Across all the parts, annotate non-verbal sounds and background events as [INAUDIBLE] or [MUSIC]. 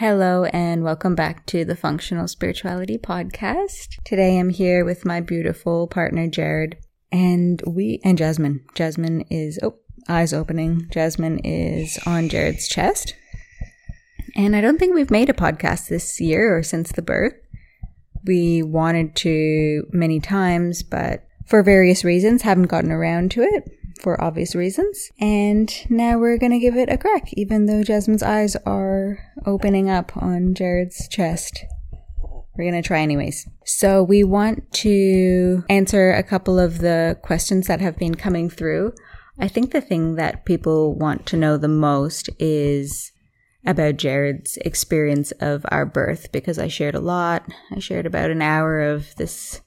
Hello and welcome back to the Functional Spirituality Podcast. Today I'm here with my beautiful partner Jarred and we and Jasmine. Jasmine is oh eyes opening. Jasmine is on Jarred's chest. And I don't think we've made a podcast this year or since the birth. We wanted to many times, but for various reasons haven't gotten around to it for obvious reasons. And now we're to give it a crack, even though Jasmine's eyes are opening up on Jarred's chest. We're to try anyways. So we want to answer a couple of the questions that have been coming through. I think the thing that people want to know the most is about Jarred's experience of our birth because I shared a lot. I shared about an hour of this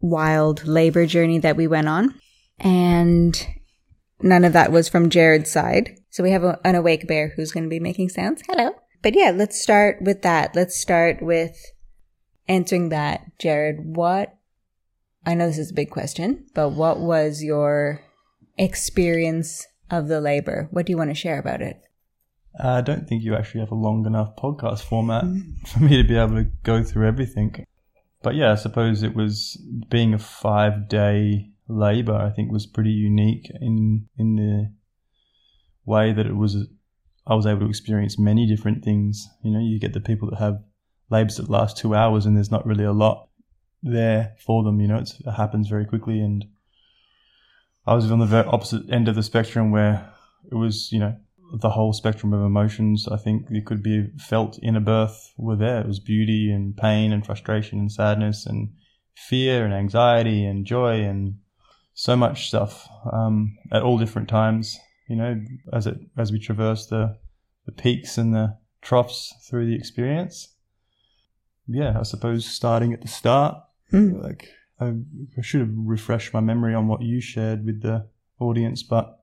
wild labor journey that we went on. And none of that was from Jarred's side. So we have a, an awake bear who's going to be making sounds. Hello. But yeah, let's start with that. Let's start with answering that. Jarred, what, I know this is a big question, but what was your experience of the labor? What do you want to share about it? Uh, I don't think you actually have a long enough podcast format for me to be able to go through everything. But yeah, I suppose it was being a five day labor, I think was pretty unique in, in the way that it was, I was able to experience many different things. You know, you get the people that have labors that last two hours and there's not really a lot there for them. You know, it happens very quickly. And I was on the very opposite end of the spectrum where it was, you know, the whole spectrum of emotions I think it could be felt in a birth were there. It was beauty and pain and frustration and sadness and fear and anxiety and joy and so much stuff um, at all different times. You know, as it as we traverse the the peaks and the troughs through the experience. Yeah, I suppose starting at the start, mm. like I, I should have refreshed my memory on what you shared with the audience, but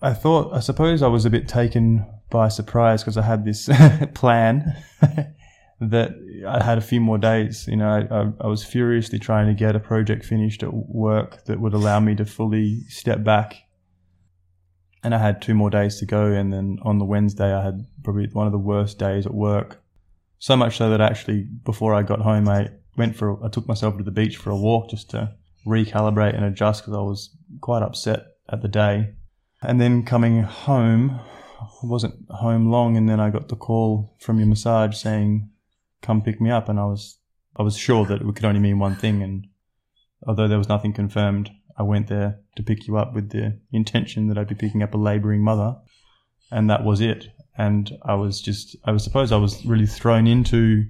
I thought, I suppose I was a bit taken by surprise because I had this [LAUGHS] plan [LAUGHS] that I had a few more days. You know, I, I, was furiously trying to get a project finished at work that would allow me to fully step back. And I had two more days to go. And then on the Wednesday, I had probably one of the worst days at work. So much so that actually, before I got home, I went for, I took myself to the beach for a walk just to recalibrate and adjust because I was quite upset at the day. And then coming home, I wasn't home long, and then I got the call from your massage saying, "Come pick me up." And I was, I was sure that it could only mean one thing. And although there was nothing confirmed, I went there to pick you up with the intention that I'd be picking up a labouring mother, and that was it. And I was just, I was suppose I was really thrown into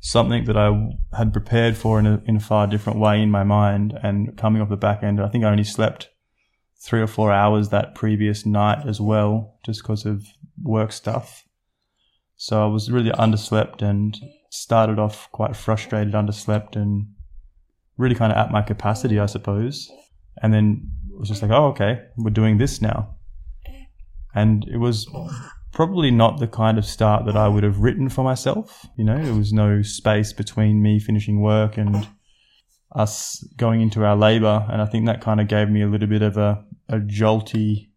something that I had prepared for in a, in a far different way in my mind. And coming off the back end, I think I only slept three or four hours that previous night as well, just because of work stuff. So I was really underslept and started off quite frustrated, underslept, and really kind of at my capacity, I suppose. And then it was just like, oh, okay, we're doing this now. And it was probably not the kind of start that I would have written for myself. You know, there was no space between me finishing work and us going into our labor. And I think that kind of gave me a little bit of a, a jolty,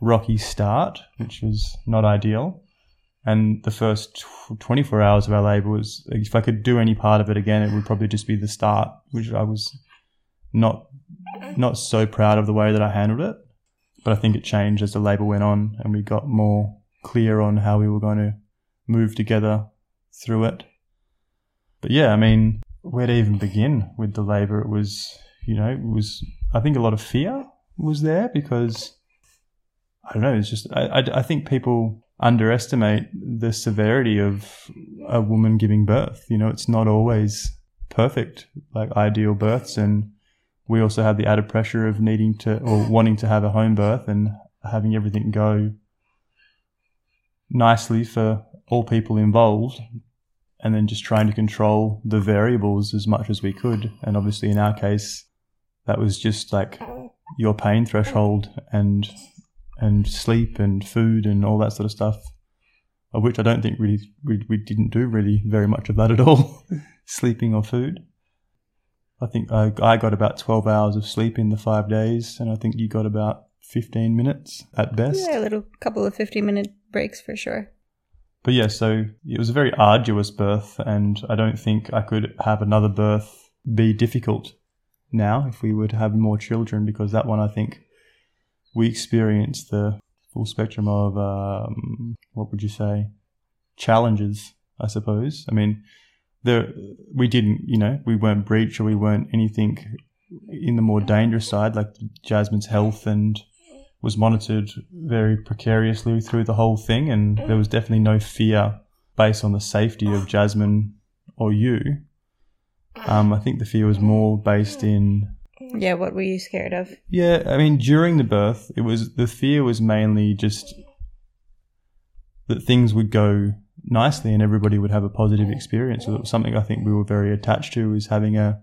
rocky start, which was not ideal. And the first 24 hours of our labor was, if I could do any part of it again, it would probably just be the start, which I was not, not so proud of the way that I handled it. But I think it changed as the labor went on and we got more clear on how we were going to move together through it. But yeah, I mean, where to even begin with the labor? It was, you know, it was, I think a lot of fear was there because I don't know, it's just, I, I, I think people underestimate the severity of a woman giving birth. You know, it's not always perfect, like ideal births. And we also have the added pressure of needing to, or wanting to have a home birth and having everything go nicely for all people involved and then just trying to control the variables as much as we could. And obviously, in our case, that was just like your pain threshold and and sleep and food and all that sort of stuff, of which I don't think really we, we didn't do really very much of that at all, [LAUGHS] sleeping or food. I think I, I got about 12 hours of sleep in the five days, and I think you got about 15 minutes at best. Yeah, a little couple of 15 minute breaks for sure. but yeah, so it was a very arduous birth, and I don't think I could have another birth be difficult now if we were to have more children, because that one I think we experienced the full spectrum of um, what would you say challenges, I suppose. I mean, there we didn't, you know, we weren't breached or we weren't anything in the more dangerous side, like Jasmine's health and was monitored very precariously through the whole thing, and there was definitely no fear based on the safety of Jasmine or you. Um, I think the fear was more based in Yeah, what were you scared of? yeah, I mean, during the birth, it was the fear was mainly just that things would go nicely and everybody would have a positive experience. So it was something I think we were very attached to is having a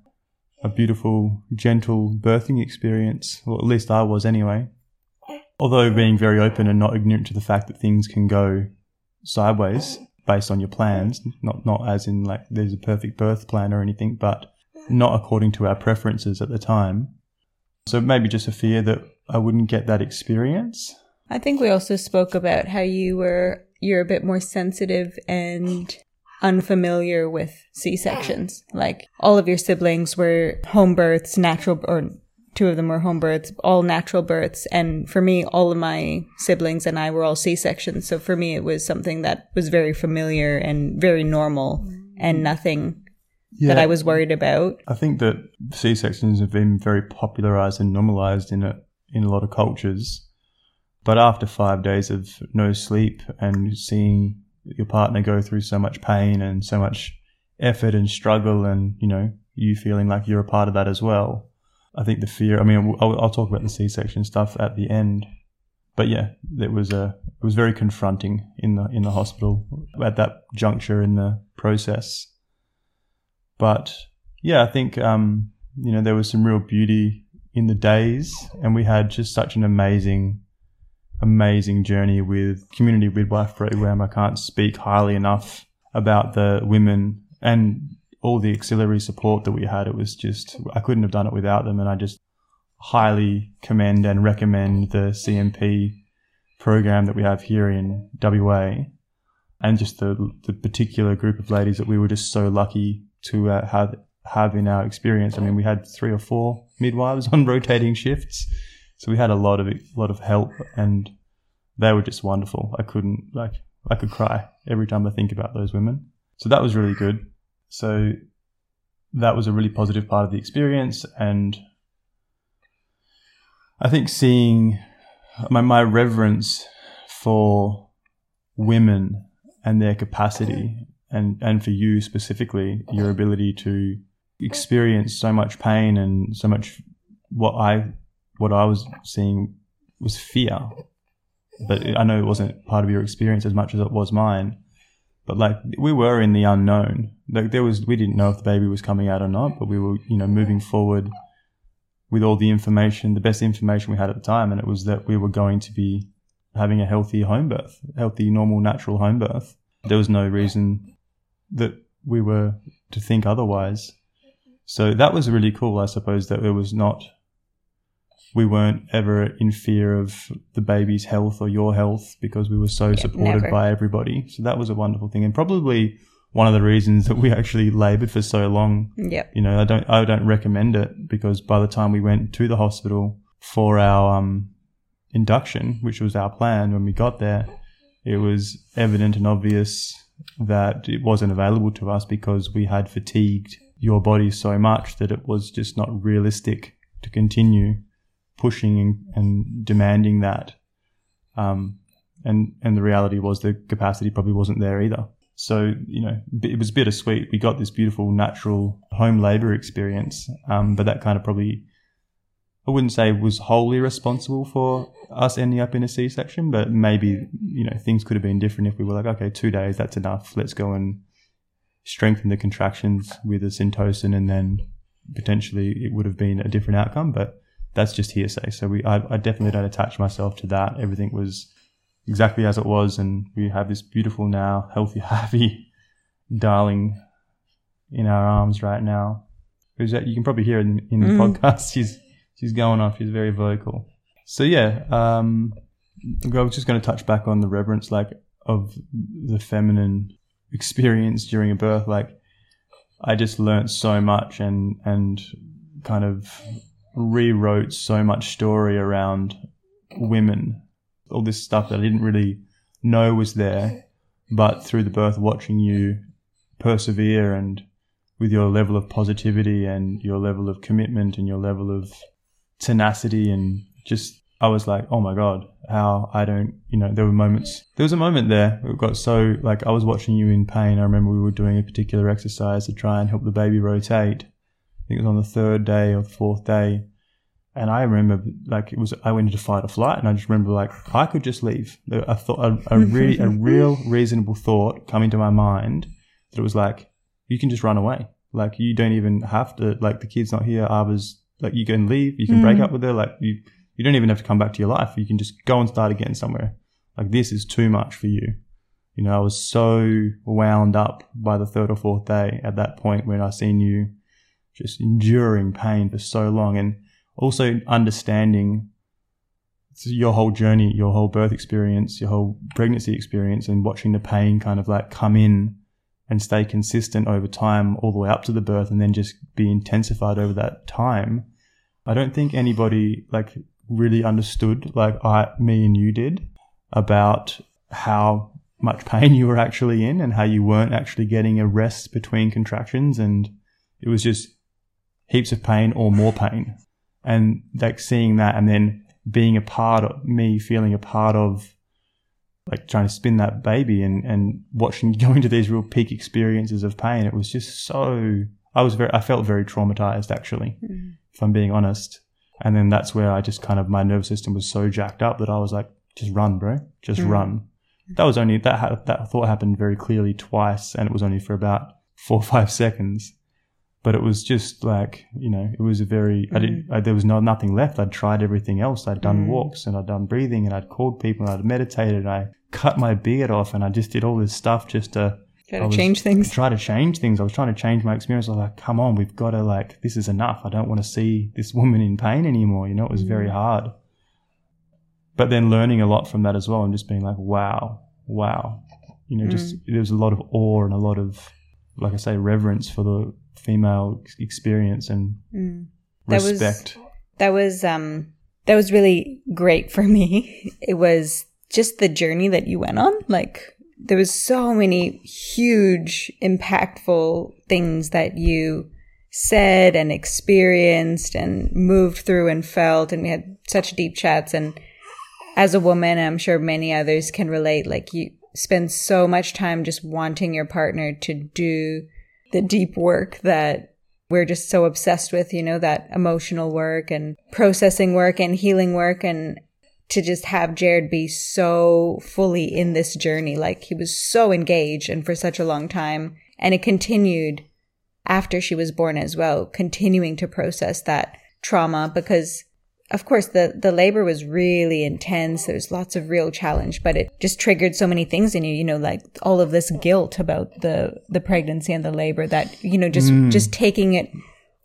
a beautiful, gentle birthing experience, Well, at least I was anyway. Although being very open and not ignorant to the fact that things can go sideways based on your plans, not not as in like there's a perfect birth plan or anything, but not according to our preferences at the time. So maybe just a fear that I wouldn't get that experience. I think we also spoke about how you were you're a bit more sensitive and unfamiliar with C-sections. Like all of your siblings were home births, natural or two of them were home births, all natural births, and for me all of my siblings and I were all C-sections. So for me it was something that was very familiar and very normal and nothing that I was worried about. I think that C sections have been very popularized and normalized in a, in a lot of cultures. But after five days of no sleep and seeing your partner go through so much pain and so much effort and struggle, and you know you feeling like you're a part of that as well, I think the fear. I mean, I'll, I'll talk about the C-section stuff at the end. But yeah, it was a it was very confronting in the in the hospital at that juncture in the process. But yeah, I think um, you know there was some real beauty in the days, and we had just such an amazing, amazing journey with community midwife program. I can't speak highly enough about the women and all the auxiliary support that we had. It was just I couldn't have done it without them, and I just highly commend and recommend the CMP program that we have here in WA, and just the the particular group of ladies that we were just so lucky to uh, have have in our experience. I mean, we had three or four midwives [LAUGHS] on rotating shifts, so we had a lot of a lot of help, and they were just wonderful. I couldn't like I could cry every time I think about those women. So that was really good. So that was a really positive part of the experience, and I think seeing my my reverence for women and their capacity and and for you specifically your ability to experience so much pain and so much what I what I was seeing was fear. But I know it wasn't part of your experience as much as it was mine. But like we were in the unknown. Like there was we didn't know if the baby was coming out or not but we were you know moving forward with all the information the best information we had at the time and it was that we were going to be having a healthy home birth healthy normal natural home birth. There was no reason that we were to think otherwise. So that was really cool, I suppose, that it was not, we weren't ever in fear of the baby's health or your health because we were so Yep, supported never. by everybody. So that was a wonderful thing. And probably one of the reasons that we actually labored for so long. Yeah. You know, I don't, I don't recommend it because by the time we went to the hospital for our, um, induction, which was our plan when we got there, it was evident and obvious that it wasn't available to us because we had fatigued your body so much that it was just not realistic to continue pushing and, and demanding that. Um, and and the reality was the capacity probably wasn't there either. So you know it was bittersweet. We got this beautiful natural home labor experience, um, but that kind of probably I wouldn't say was wholly responsible for us ending up in a C-section, but maybe you know things could have been different if we were like, okay, two days, that's enough. Let's go and strengthen the contractions with a Syntocinon, and then potentially it would have been a different outcome. But that's just hearsay. So we, I, I definitely don't attach myself to that. Everything was exactly as it was, and we have this beautiful now, healthy, [LAUGHS] happy, darling in our arms right now. Who's that? You can probably hear in, in the Mm. podcast. She's she's going off. She's very vocal. So yeah, um, I was just going to touch back on the reverence. Like of the feminine experience during a birth. Like I just learnt so much and and kind of rewrote so much story around women. All this stuff that I didn't really know was there, but through the birth, watching you persevere and with your level of positivity and your level of commitment and your level of tenacity and just I was like, oh my god, how I don't, you know, there were moments. There was a moment there. It got so like I was watching you in pain. I remember we were doing a particular exercise to try and help the baby rotate. I think it was on the third day or the fourth day, and I remember like it was I went into fight or flight, and I just remember like I could just leave. I thought a, a really a [LAUGHS] real reasonable thought come into my mind that it was like you can just run away. Like you don't even have to. Like the kid's not here. Ava's like you can leave. You can mm. break up with her. Like you you don't even have to come back to your life. You can just go and start again somewhere. Like this is too much for you. You know, I was so wound up by the third or fourth day at that point when I seen you just enduring pain for so long and also understanding your whole journey, your whole birth experience, your whole pregnancy experience and watching the pain kind of like come in and stay consistent over time all the way up to the birth and then just be intensified over that time. I don't think anybody like really understood, like I, me and you did, about how much pain you were actually in and how you weren't actually getting a rest between contractions. And it was just heaps of pain or more pain. And like seeing that and then being a part of me feeling a part of like trying to spin that baby and, and watching [LAUGHS] going to these real peak experiences of pain. It was just so, I was very, I felt very traumatized actually, mm. if I'm being honest. And then that's where I just kind of, my nervous system was so jacked up that I was like, just run, bro. Just mm. run. That was only, that, ha- that thought happened very clearly twice and it was only for about four or five seconds. But it was just like, you know, it was a very, mm. I did, I, there was no, nothing left. I'd tried everything else. I'd done mm. walks and I'd done breathing and I'd called people and I'd meditated. And I cut my beard off and I just did all this stuff just to, Try to change things. Try to change things. I was trying to change my experience. I was like, come on, we've got to like, this is enough. I don't want to see this woman in pain anymore. You know, it was mm. very hard. But then learning a lot from that as well and just being like, wow, wow. You know, mm. just there was a lot of awe and a lot of, like I say, reverence for the female experience and mm. that respect. Was, that was, um, that was really great for me. [LAUGHS] It was just the journey that you went on. Like, there was so many huge, impactful things that you said and experienced and moved through and felt. And we had such deep chats. And as a woman, I'm sure many others can relate. Like you spend so much time just wanting your partner to do the deep work that we're just so obsessed with, you know, that emotional work and processing work and healing work. And to just have Jarred be so fully in this journey. Like he was so engaged and for such a long time. And it continued after she was born as well, continuing to process that trauma because of course the, the labor was really intense. There was lots of real challenge, but it just triggered so many things in you, you know, like all of this guilt about the, the pregnancy and the labor that, you know, just, mm. just taking it.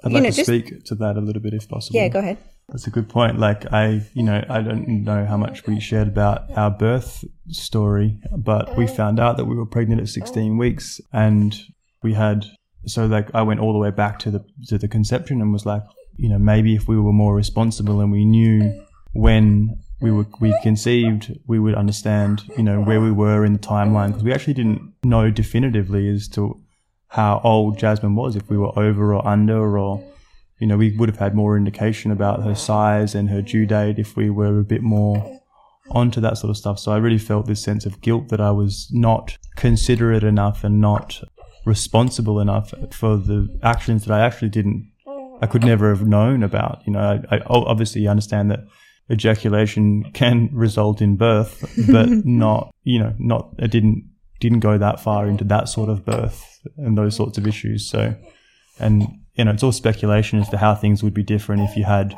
I'd like know, to just, speak to that a little bit if possible. Yeah, go ahead. That's a good point. Like I, you know, I don't know how much we shared about our birth story, but we found out that we were pregnant at 16 weeks and we had, so like I went all the way back to the, to the conception and was like, you know, maybe if we were more responsible and we knew when we were, we conceived, we would understand, you know, where we were in the timeline because we actually didn't know definitively as to how old Jasmine was, if we were over or under or, you know, we would have had more indication about her size and her due date if we were a bit more onto that sort of stuff. So I really felt this sense of guilt that I was not considerate enough and not responsible enough for the actions that I actually didn't, I could never have known about. You know, I, I oh, obviously understand that ejaculation can result in birth, but [LAUGHS] not, you know, not, it didn't, didn't go that far into that sort of birth and those sorts of issues. So, and you know, it's all speculation as to how things would be different if you had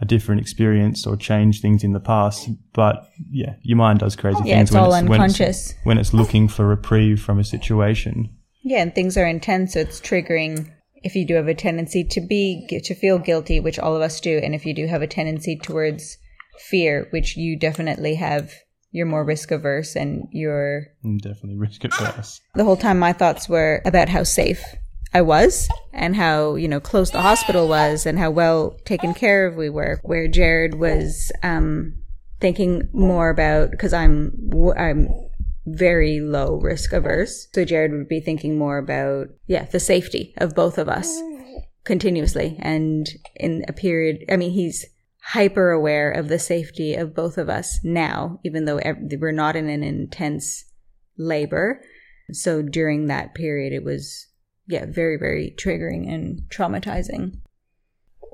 a different experience or changed things in the past. But yeah, your mind does crazy oh, yeah, things it's when, all it's, unconscious. When it's, when it's looking for reprieve from a situation. Yeah, and things are intense, so it's triggering if you do have a tendency to be to feel guilty, which all of us do, and if you do have a tendency towards fear, which you definitely have you're more risk averse and you're I'm definitely risk averse. the whole time my thoughts were about how safe I was and how, you know, close the hospital was and how well taken care of we were. Where Jarred was um, thinking more about, because I'm, I'm very low risk averse. So Jarred would be thinking more about, yeah, the safety of both of us continuously. And in a period, I mean, he's hyper aware of the safety of both of us now, even though we're not in an intense labor. So during that period, it was, yeah, very, very triggering and traumatizing.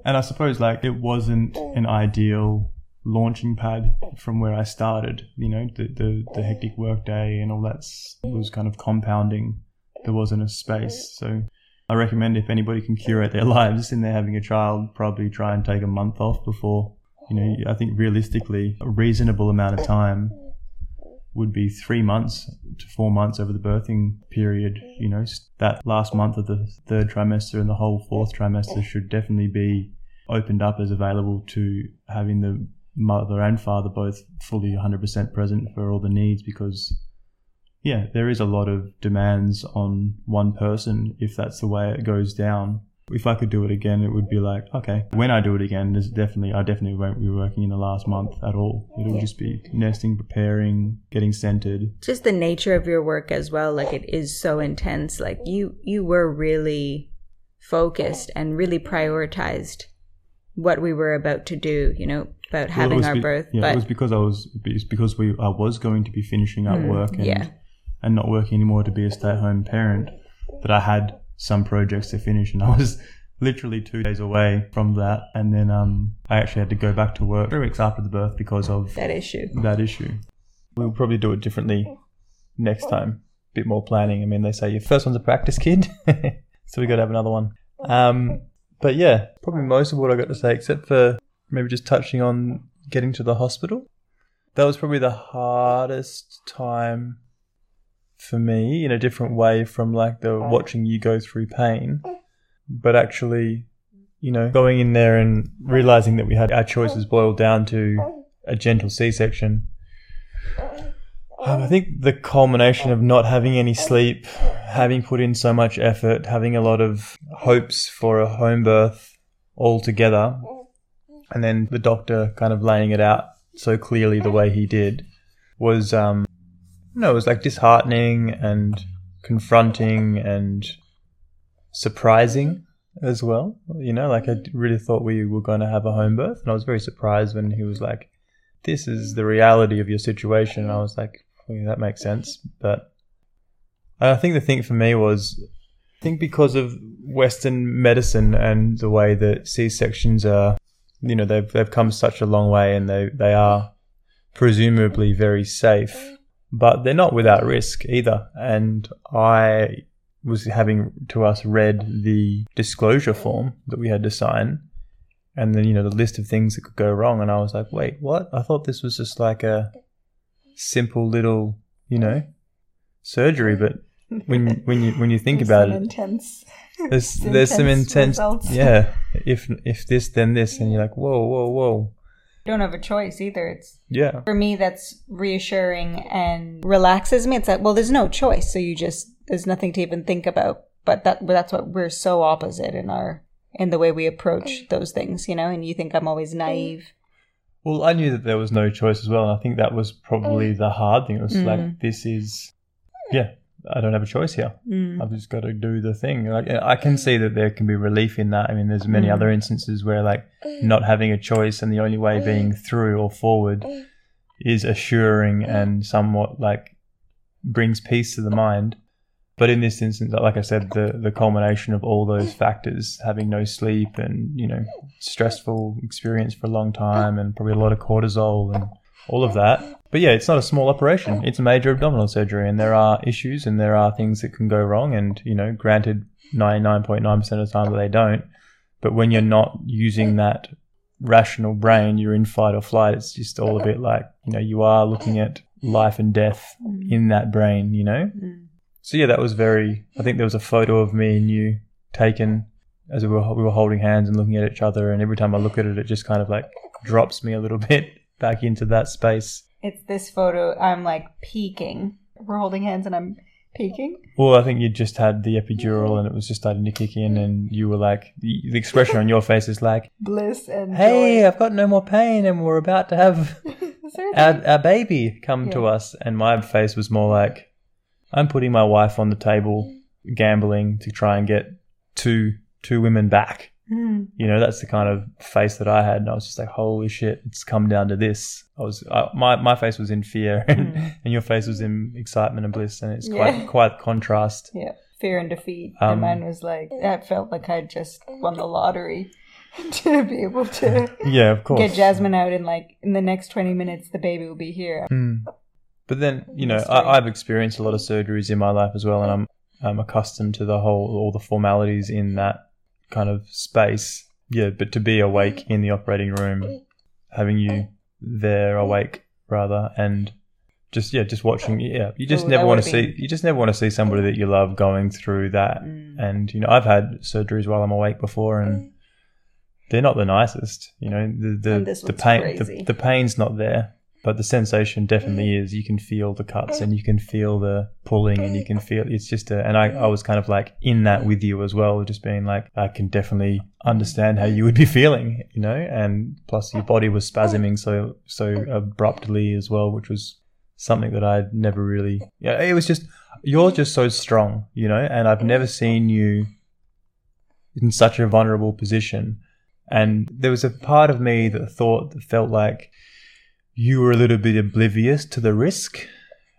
And I suppose like it wasn't an ideal launching pad from where I started. You know, the the, the hectic workday and all that was kind of compounding. There wasn't a space, so I recommend if anybody can curate their [LAUGHS] lives and they're having a child, probably try and take a month off before. You know, I think realistically, a reasonable amount of time would be three months to four months over the birthing period. You know, that last month of the third trimester and the whole fourth trimester should definitely be opened up as available to having the mother and father both fully 100% present for all the needs because yeah there is a lot of demands on one person if that's the way it goes down. If i could do it again it would be like okay when i do it again there's definitely i definitely won't be working in the last month at all. It'll just be nesting preparing getting centered. Just the nature of your work as well, like it is so intense. Like you, you were really focused and really prioritized what we were about to do, you know, about having our be- birth. Yeah, but it was because I was it's because we I was going to be finishing up Mm, work and yeah. and not working anymore to be a stay at home parent that I had some projects to finish and I was [LAUGHS] literally two days away from that and then um I actually had to go back to work three weeks after the birth because of that issue. that issue. We'll probably do it differently next time. Bit more planning. I mean, they say your first one's a practice kid, [LAUGHS] so we got to have another one. Um, but yeah, probably most of what I got to say, except for maybe just touching on getting to the hospital. That was probably the hardest time for me in a different way from like the watching you go through pain, but actually, you know, going in there and realizing that we had our choices boiled down to a gentle C-section. Um, I think the culmination of not having any sleep, having put in so much effort, having a lot of hopes for a home birth all together, and then the doctor kind of laying it out so clearly the way he did was, um, no, it was like disheartening and confronting and surprising as well. You know, like I really thought we were going to have a home birth, and I was very surprised when he was like, "This is the reality of your situation." And I was like, well, "That makes sense." But I think the thing for me was, I think because of Western medicine and the way that C sections are, you know, they've they've come such a long way, and they they are presumably very safe, but they're not without risk either. And I was having to us read the disclosure form that we had to sign and then you know the list of things that could go wrong and i was like wait what i thought this was just like a simple little you know surgery but when when you when you think about it intense. there's It's [LAUGHS] there's some intense intense results. yeah if if this then this and you're like whoa whoa whoa You don't have a choice either. It's yeah for me that's reassuring and relaxes me. It's like, well, there's no choice, so you just there's nothing to even think about. But that but that's what we're so opposite in our in the way we approach those things, you know. And you think I'm always naive. Well, I knew that there was no choice as well, and I think that was probably the hard thing. It was Mm. like, this is, yeah, I don't have a choice here. Mm. I've just got to do the thing. Like, I can see that there can be relief in that. I mean, there's many Mm. other instances where, like, not having a choice and the only way being through or forward is assuring and somewhat like brings peace to the mind. But in this instance, like I said, the the culmination of all those factors, having no sleep and you know stressful experience for a long time, and probably a lot of cortisol and all of that. But yeah, it's not a small operation; it's a major abdominal surgery, and there are issues and there are things that can go wrong. And you know, granted, ninety nine point nine percent of the time they don't. But when you're not using that rational brain, you're in fight or flight. It's just all a bit like you know you are looking at life and death in that brain. You know. Mm. So yeah, that was very. I think there was a photo of me and you taken as we were we were holding hands and looking at each other, and every time I look at it, it just kind of like drops me a little [LAUGHS] bit back into that space. it's this photo. I'm like peeking. We're holding hands and I'm peeking. Well, I think you just had the epidural and it was just starting to kick in, and you were like, the, the expression on your [LAUGHS] face is like, Bliss and "Hey, joy. I've got no more pain, and we're about to have [LAUGHS] our, our baby come to us." And my face was more like, "I'm putting my wife on the table, gambling to try and get two two women back." Mm. You know, that's the kind of face that I had, and I was just like, "Holy shit, it's come down to this." I was, I, my my face was in fear, [LAUGHS] and, Mm. and your face was in excitement and bliss, and it's Yeah. quite quite contrast. Yeah, fear and defeat. Um, and mine was like, I felt like I'd just won the lottery [LAUGHS] to be able to [LAUGHS] Yeah, of course. get Jasmine out in like in the next 20 minutes, the baby will be here. Mm. But then, you know, I, I've experienced a lot of surgeries in my life as well, and I'm I'm accustomed to the whole all the formalities in that kind of space. Yeah, but to be awake in the operating room, having you there awake rather, and just yeah, just watching. Yeah, you just Ooh, never want to see. You just never want to see somebody that you love going through that. Mm. And you know, I've had surgeries while I'm awake before, and they're not the nicest. You know, the the, the pain the, the pain's not there, but the sensation definitely mm. is. You can feel the cuts, and mm. you can feel the pulling, and you mm. can feel it's just a. And I I was kind of like in that with you as well, just being like I can definitely understand how you would be feeling, you know. And plus, your body was spasming so so abruptly as well, which was something that I'd never really. Yeah, it was just you're just so strong, you know, and I've never seen you in such a vulnerable position. And there was a part of me that thought that felt like you were a little bit oblivious to the risk,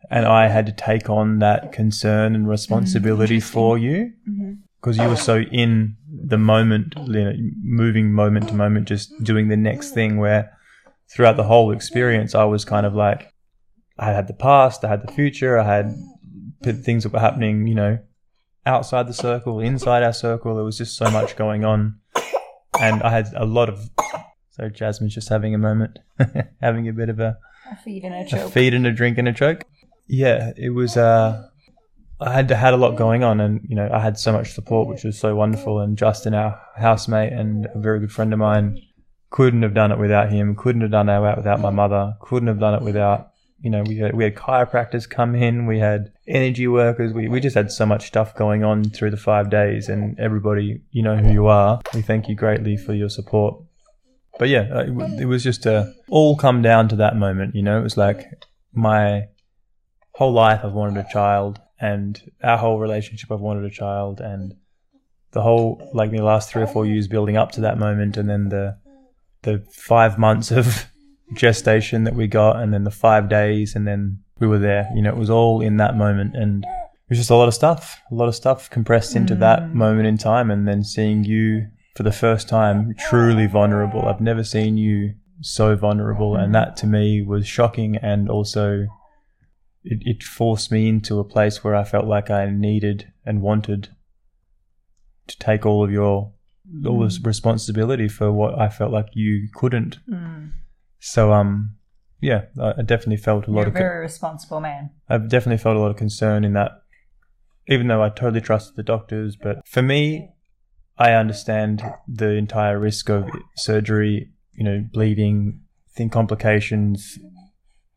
and I had to take on that concern and responsibility mm-hmm. for you mm-hmm. because you were so in the moment, you know, moving moment to moment, just doing the next thing. Where throughout the whole experience, I was kind of like, I had the past, I had the future, I had things that were happening, you know, outside the circle, inside our circle. There was just so much going on, and I had a lot of. So Jasmine's just having a moment, [LAUGHS] having a bit of a A feed and a a feed and a drink and a choke. Yeah, it was. Uh, I had had a lot going on, and you know, I had so much support, which was so wonderful. And Justin, our housemate and a very good friend of mine, couldn't have done it without him. Couldn't have done it without my mother. Couldn't have done it without. You know, we had, we had chiropractors come in, we had energy workers, we, we just had so much stuff going on through the five days, and everybody, you know who you are. We thank you greatly for your support but yeah, it, it was just uh, all come down to that moment. You know, it was like my whole life I've wanted a child, and our whole relationship I've wanted a child, and the whole like the last three or four years building up to that moment, and then the the five months of [LAUGHS] gestation that we got, and then the five days, and then we were there. You know, it was all in that moment, and it was just a lot of stuff, a lot of stuff compressed into that moment in time, and then seeing you for the first time truly vulnerable. I've never seen you so vulnerable, and that to me was shocking, and also it, it forced me into a place where I felt like I needed and wanted to take all of your all this responsibility for what I felt like you couldn't. Mm. So um, yeah, I definitely felt a lot You're a of co- very responsible man. I've definitely felt a lot of concern in that, even though I totally trusted the doctors. But for me, I understand the entire risk of surgery, you know, bleeding, thin complications,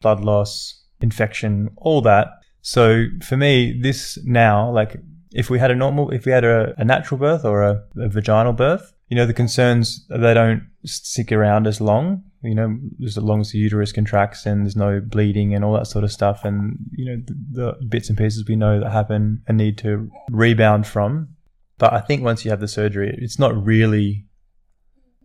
blood loss, infection, all that. So for me, this now, like if we had a normal, if we had a, a natural birth or a, a vaginal birth, you know, the concerns, they don't stick around as long, you know, as long as the uterus contracts and there's no bleeding and all that sort of stuff. And, you know, the, the bits and pieces we know that happen and need to rebound from. But I think once you have the surgery, it's not really,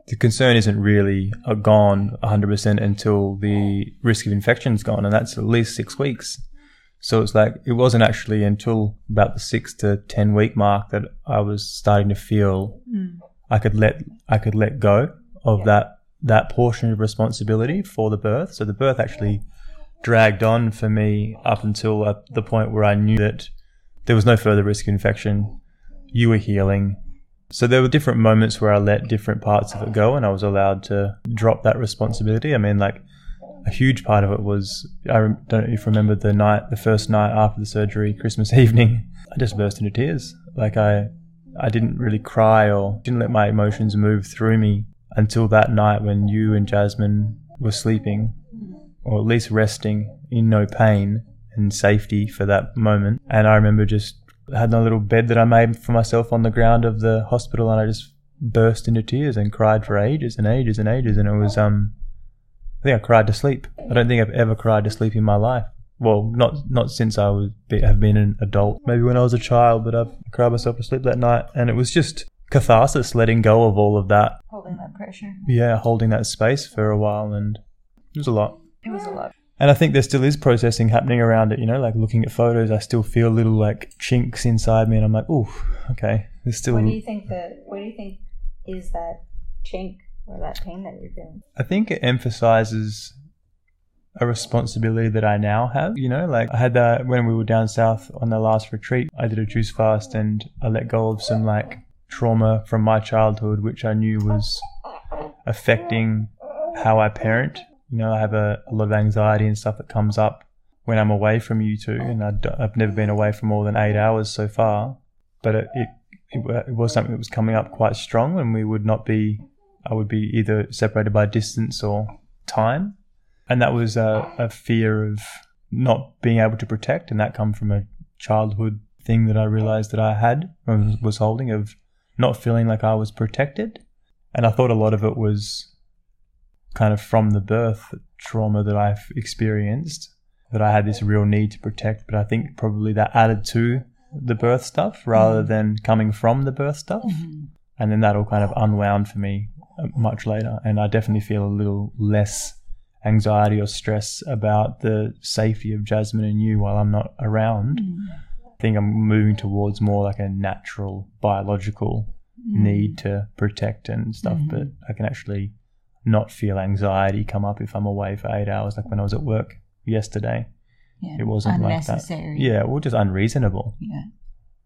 the concern isn't really uh, gone 100% until the risk of infection is gone. And that's at least six weeks. So it's like, it wasn't actually until about the six to 10 week mark that I was starting to feel Mm. I could let I could let go of that that portion of responsibility for the birth. So the birth actually dragged on for me up until at the point where I knew that there was no further risk of infection. You were healing. So there were different moments where I let different parts of it go and I was allowed to drop that responsibility. I mean, like a huge part of it was I don't know if you remember the night, the first night after the surgery, Christmas [LAUGHS] evening. I just burst into tears. Like I, I didn't really cry or didn't let my emotions move through me until that night when you and Jasmine were sleeping. or at least resting in no pain and safety for that moment. And I remember just had a little bed that I made for myself on the ground of the hospital, and I just burst into tears and cried for ages and ages and ages. And it was, um, I think I cried to sleep. I don't think I've ever cried to sleep in my life. Well, not not since I was have been an adult. Maybe when I was a child, but I've cried myself to sleep that night, and it was just catharsis, letting go of all of that. Holding that pressure. Yeah, holding that space for a while, and it was a lot. It was a lot. And I think there still is processing happening around it. You know, like looking at photos, I still feel little like chinks inside me, and I'm like, oh, okay, there's still. What do you think that? What do you think is that chink or that pain that you're feeling? I think it emphasizes a responsibility that I now have. You know, like I had that when we were down south on the last retreat. I did a juice fast and I let go of some like trauma from my childhood, which I knew was affecting how I parent. You know, I have a, a lot of anxiety and stuff that comes up when I'm away from you two, and i have never been away for more than eight hours so far. But it, it, it was something that was coming up quite strong, and we would not be. I would be either separated by distance or time, and that was a, a fear of not being able to protect, and that come from a childhood thing that I realized that I had was holding of not feeling like I was protected. And I thought a lot of it was kind of from the birth trauma that I've experienced, that I had this real need to protect. But I think probably that added to the birth stuff rather mm-hmm. than coming from the birth stuff. Mm-hmm. And then that all kind of unwound for me uh, much later. And I definitely feel a little less anxiety or stress about the safety of Jasmine and you while I'm not around. Mm-hmm. I think I'm moving towards more like a natural biological mm. need to protect and stuff, but I can actually not feel anxiety come up if I'm away for eight hours, like when I was at work yesterday. Yeah. It wasn't like that. Yeah, well, just unreasonable. Yeah.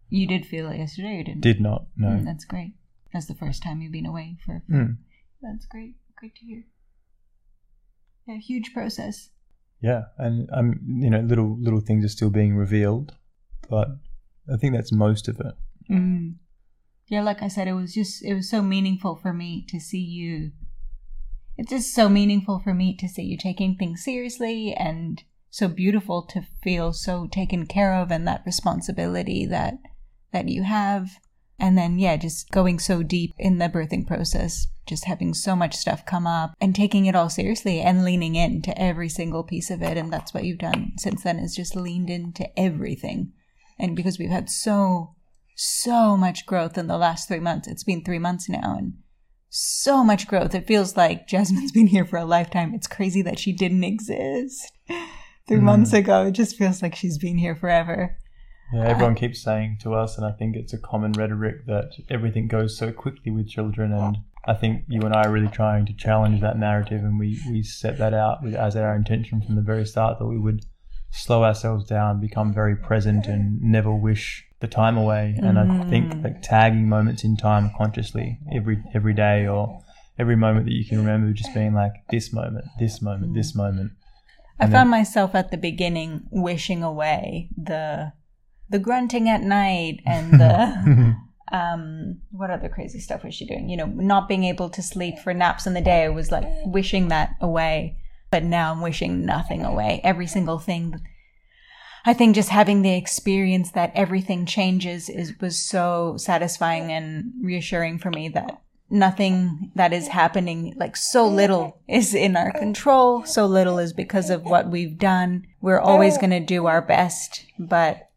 You did feel it yesterday, or didn't? Did not. No. Mm, that's great. That's the first time you've been away for. for mm. That's great. Great to hear. Yeah, huge process. Yeah, and I'm um, you know, little little things are still being revealed but I think that's most of it. Mm. Yeah, like I said, it was just it was so meaningful for me to see you. It's just so meaningful for me to see you taking things seriously and so beautiful to feel so taken care of and that responsibility that that you have. And then yeah just going so deep in the birthing process just having so much stuff come up and taking it all seriously and leaning into every single piece of it. And that's what you've done since then is just leaned into everything. And because we've had so so much growth in the last three months it's been three months now and so much growth it feels like jasmine's [LAUGHS] been here for a lifetime it's crazy that she didn't exist [LAUGHS] three mm. months ago it just feels like she's been here forever yeah, everyone uh, keeps saying to us, and I think it's a common rhetoric that everything goes so quickly with children. And I think you and I are really trying to challenge that narrative, and we, we set that out with, as our intention from the very start that we would slow ourselves down, become very present, and never wish the time away. And mm. I think mm. like tagging moments in time consciously every every day or every moment that you can remember, just being like this moment, this moment, this moment. I found then, myself at the beginning wishing away the the grunting at night and [LAUGHS] the [LAUGHS] um what other crazy stuff was she doing? You know, not being able to sleep for naps in the day. I was like wishing that away but now I'm wishing nothing away. Every single thing. I think just having the experience that everything changes is was so satisfying and reassuring for me that nothing that is happening, like so little is in our control. So little is because of what we've done. We're always going to do our best, but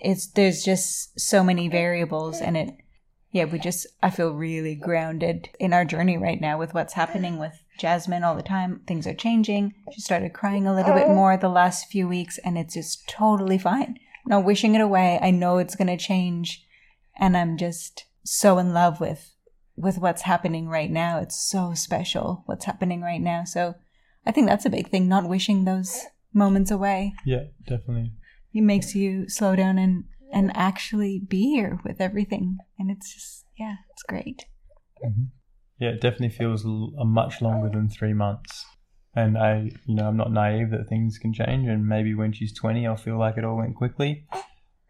it's, there's just so many variables and it, yeah, we just, I feel really grounded in our journey right now with what's happening with Jasmine all the time. Things are changing. She started crying a little bit uh-huh. more the last few weeks, and it's just totally fine. Not wishing it away. I know it's going to change, and I'm just so in love with with what's happening right now. It's so special what's happening right now. So I think that's a big thing. Not wishing those moments away. Yeah, definitely. It makes you slow down and and actually be here with everything, and it's just yeah, it's great. Mm-hmm. Yeah, it definitely feels a much longer than three months. And I, you know, I'm not naive that things can change. And maybe when she's 20, I'll feel like it all went quickly.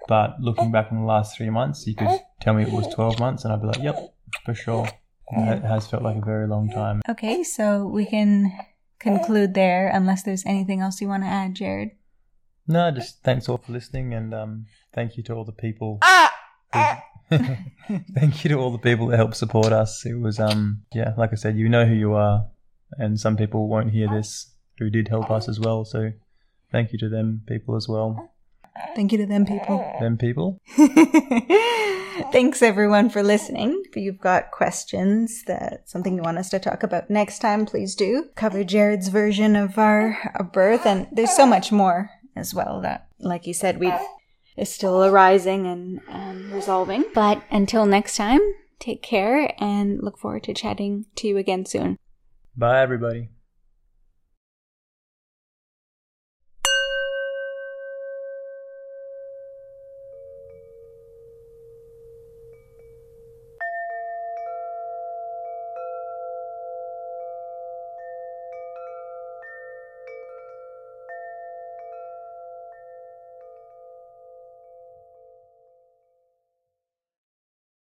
But looking back on the last three months, you could tell me it was 12 months, and I'd be like, yep, for sure. It has felt like a very long time. Okay, so we can conclude there unless there's anything else you want to add, Jarred. No, just thanks all for listening, and um, thank you to all the people. Ah! [LAUGHS] thank you to all the people that help support us. It was um, yeah, like I said, you know who you are, and some people won't hear this who did help us as well. So, thank you to them people as well. Thank you to them people. Them people. [LAUGHS] Thanks everyone for listening. If you've got questions that something you want us to talk about next time, please do cover Jarred's version of our, our birth, and there's so much more as well that, like you said, we is still arising and, and resolving. But until next time, take care and look forward to chatting to you again soon. Bye, everybody.